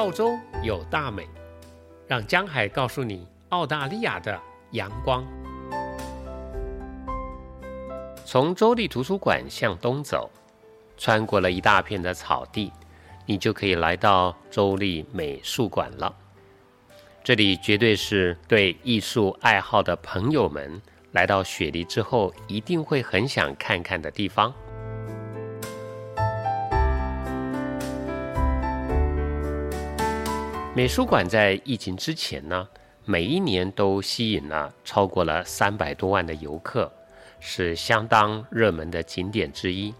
澳洲有大美，让江海告诉你澳大利亚的阳光。从州立图书馆向东走，穿过了一大片的草地，你就可以来到州立美术馆了。这里绝对是对艺术爱好的朋友们来到雪梨之后一定会很想看看的地方。美术馆在疫情之前呢，每一年都吸引了超过了三百多万的游客。是相当热门的景点之一。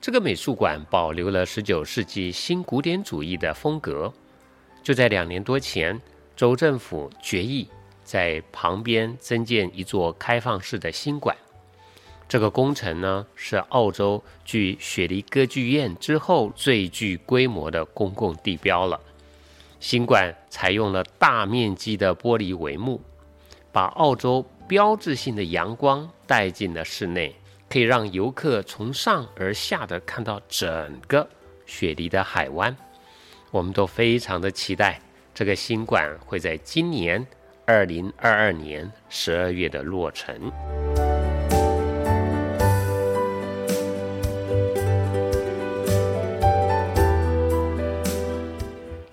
这个美术馆保留了19世纪新古典主义的风格。就在两年多前，州政府决议在旁边增建一座开放式的新馆。这个工程呢，是澳洲距雪梨歌剧院之后最具规模的公共地标了。新馆采用了大面积的玻璃帷幕，把澳洲。标志性的阳光带进了室内，可以让游客从上而下的看到整个雪梨的海湾。我们都非常的期待这个新馆会在今年二零二二年十二月的落成。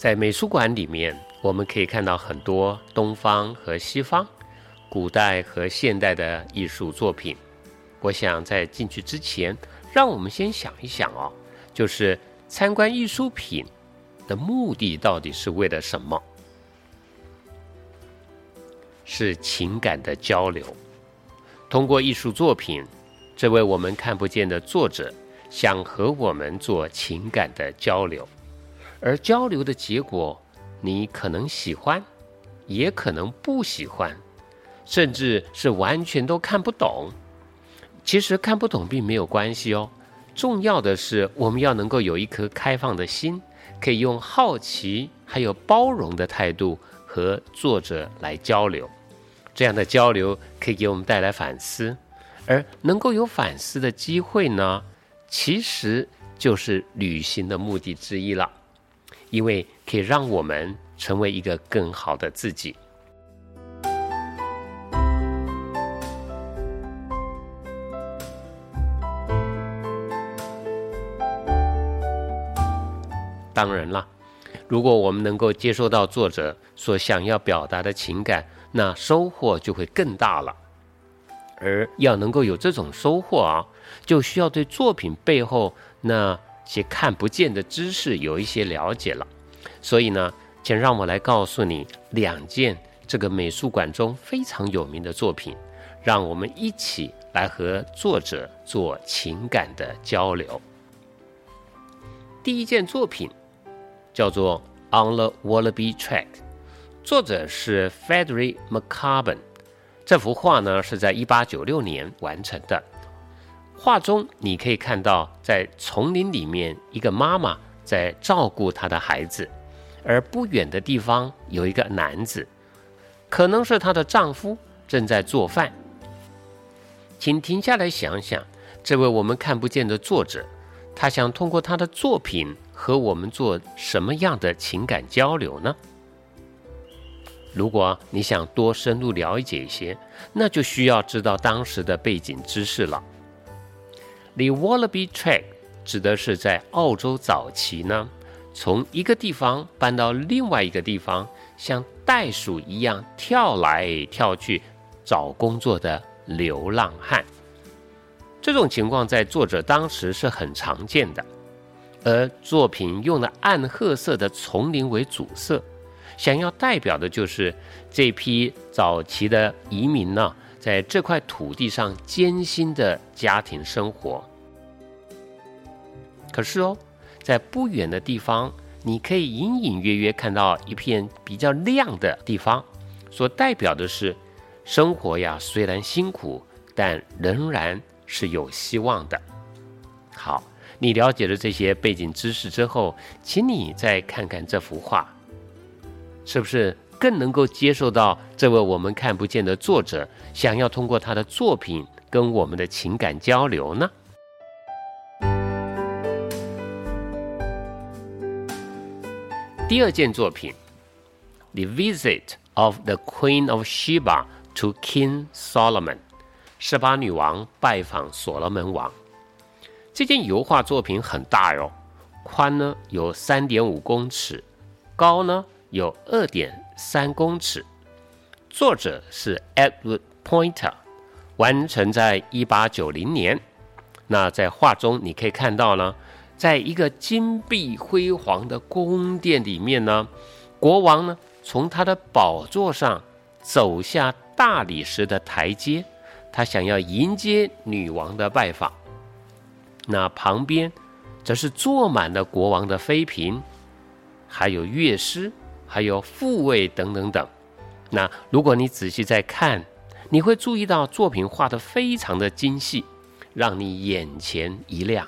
在美术馆里面，我们可以看到很多东方和西方。古代和现代的艺术作品，我想在进去之前，让我们先想一想哦，就是参观艺术品的目的到底是为了什么？是情感的交流。通过艺术作品，这位我们看不见的作者想和我们做情感的交流，而交流的结果，你可能喜欢，也可能不喜欢。甚至是完全都看不懂。其实看不懂并没有关系哦，重要的是我们要能够有一颗开放的心，可以用好奇还有包容的态度和作者来交流。这样的交流可以给我们带来反思，而能够有反思的机会呢，其实就是旅行的目的之一了，因为可以让我们成为一个更好的自己。当然了，如果我们能够接受到作者所想要表达的情感，那收获就会更大了。而要能够有这种收获啊，就需要对作品背后那些看不见的知识有一些了解了。所以呢，请让我来告诉你两件这个美术馆中非常有名的作品，让我们一起来和作者做情感的交流。第一件作品。叫做《On the Wallaby Track》，作者是 Frederick McCarbon。这幅画呢是在一八九六年完成的。画中你可以看到，在丛林里面，一个妈妈在照顾她的孩子，而不远的地方有一个男子，可能是她的丈夫正在做饭。请停下来想想，这位我们看不见的作者，他想通过他的作品。和我们做什么样的情感交流呢？如果你想多深入了解一些，那就需要知道当时的背景知识了。The Wallaby Track 指的是在澳洲早期呢，从一个地方搬到另外一个地方，像袋鼠一样跳来跳去找工作的流浪汉。这种情况在作者当时是很常见的。而作品用了暗褐色的丛林为主色，想要代表的就是这批早期的移民呢，在这块土地上艰辛的家庭生活。可是哦，在不远的地方，你可以隐隐约约看到一片比较亮的地方，所代表的是生活呀，虽然辛苦，但仍然是有希望的。好。你了解了这些背景知识之后，请你再看看这幅画，是不是更能够接受到这位我们看不见的作者想要通过他的作品跟我们的情感交流呢？第二件作品，《The Visit of the Queen of Sheba to King Solomon》，十八女王拜访所罗门王。这件油画作品很大哟，宽呢有三点五公尺，高呢有二点三公尺。作者是 Edward Pointer，完成在一八九零年。那在画中你可以看到呢。在一个金碧辉煌的宫殿里面呢，国王呢从他的宝座上走下大理石的台阶，他想要迎接女王的拜访。那旁边则是坐满了国王的妃嫔，还有乐师，还有护卫等等等。那如果你仔细再看，你会注意到作品画得非常的精细，让你眼前一亮。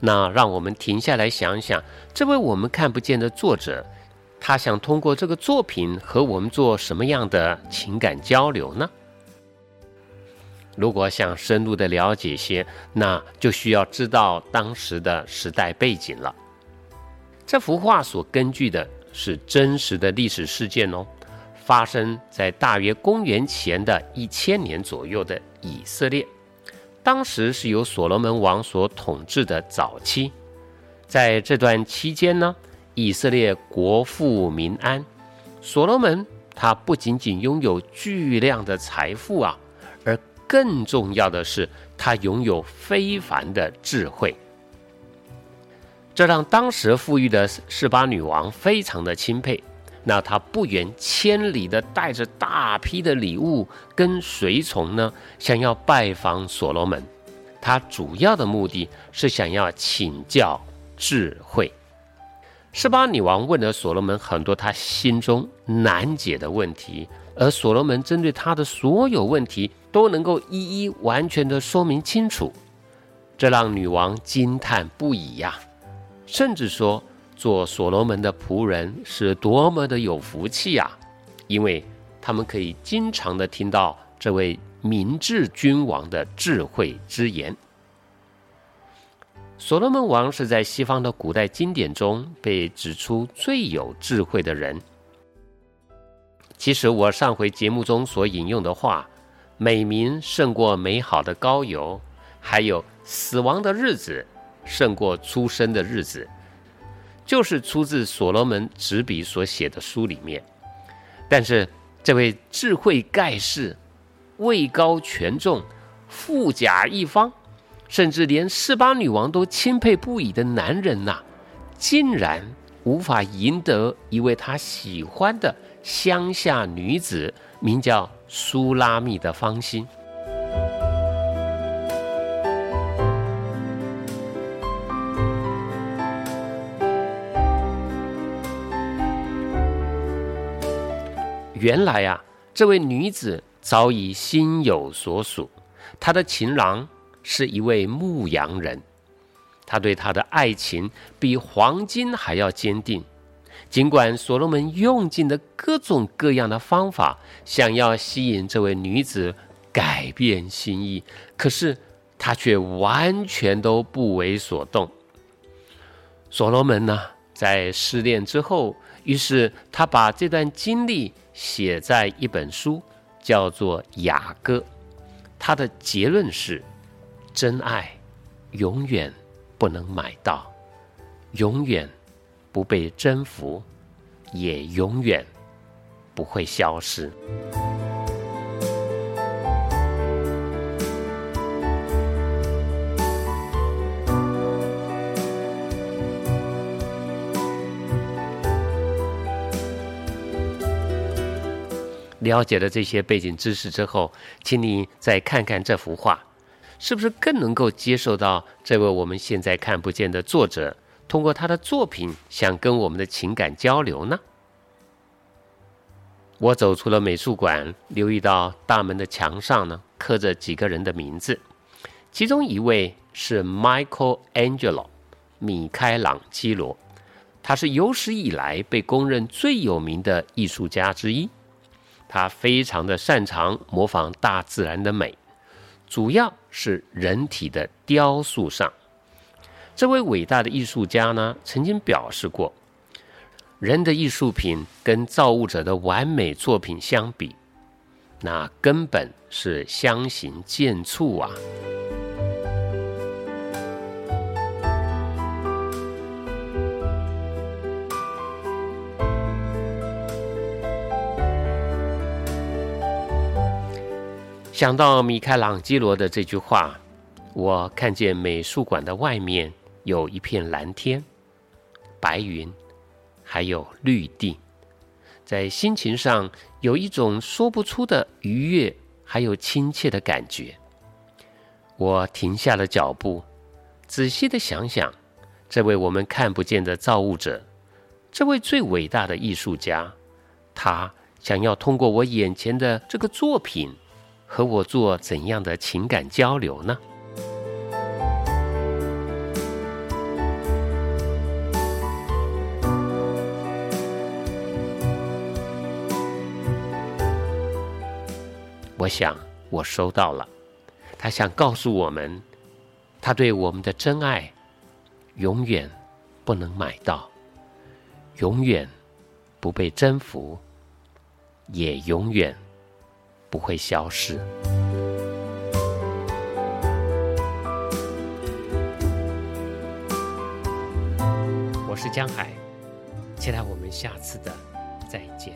那让我们停下来想想，这位我们看不见的作者，他想通过这个作品和我们做什么样的情感交流呢？如果想深入的了解些，那就需要知道当时的时代背景了。这幅画所根据的是真实的历史事件哦，发生在大约公元前的一千年左右的以色列。当时是由所罗门王所统治的早期，在这段期间呢，以色列国富民安。所罗门他不仅仅拥有巨量的财富啊，而更重要的是他拥有非凡的智慧，这让当时富裕的示巴女王非常的钦佩。那他不远千里的带着大批的礼物跟随从呢，想要拜访所罗门。他主要的目的是想要请教智慧。示巴女王问了所罗门很多他心中难解的问题，而所罗门针对他的所有问题都能够一一完全的说明清楚，这让女王惊叹不已呀，甚至说。做所罗门的仆人是多么的有福气呀！因为他们可以经常的听到这位明智君王的智慧之言。所罗门王是在西方的古代经典中被指出最有智慧的人。其实我上回节目中所引用的话，“美名胜过美好的高油”，还有“死亡的日子胜过出生的日子”。就是出自所罗门执笔所写的书里面，但是这位智慧盖世、位高权重、富甲一方，甚至连示巴女王都钦佩不已的男人呐，竟然无法赢得一位他喜欢的乡下女子，名叫苏拉密的芳心。原来呀，这位女子早已心有所属，她的情郎是一位牧羊人，他对她的爱情比黄金还要坚定。尽管所罗门用尽了各种各样的方法，想要吸引这位女子改变心意，可是他却完全都不为所动。所罗门呢，在失恋之后，于是他把这段经历。写在一本书，叫做《雅歌》，他的结论是：真爱永远不能买到，永远不被征服，也永远不会消失。了解了这些背景知识之后，请你再看看这幅画，是不是更能够接受到这位我们现在看不见的作者通过他的作品想跟我们的情感交流呢？我走出了美术馆，留意到大门的墙上呢刻着几个人的名字，其中一位是 Michael Angelo，米开朗基罗，他是有史以来被公认最有名的艺术家之一。他非常的擅长模仿大自然的美，主要是人体的雕塑上。这位伟大的艺术家呢，曾经表示过，人的艺术品跟造物者的完美作品相比，那根本是相形见绌啊！想到米开朗基罗的这句话，我看见美术馆的外面有一片蓝天、白云，还有绿地，在心情上有一种说不出的愉悦，还有亲切的感觉。我停下了脚步，仔细的想想，这位我们看不见的造物者，这位最伟大的艺术家，他想要通过我眼前的这个作品。和我做怎样的情感交流呢？我想，我收到了。他想告诉我们，他对我们的真爱，永远不能买到，永远不被征服，也永远。不会消失。我是江海，期待我们下次的再见。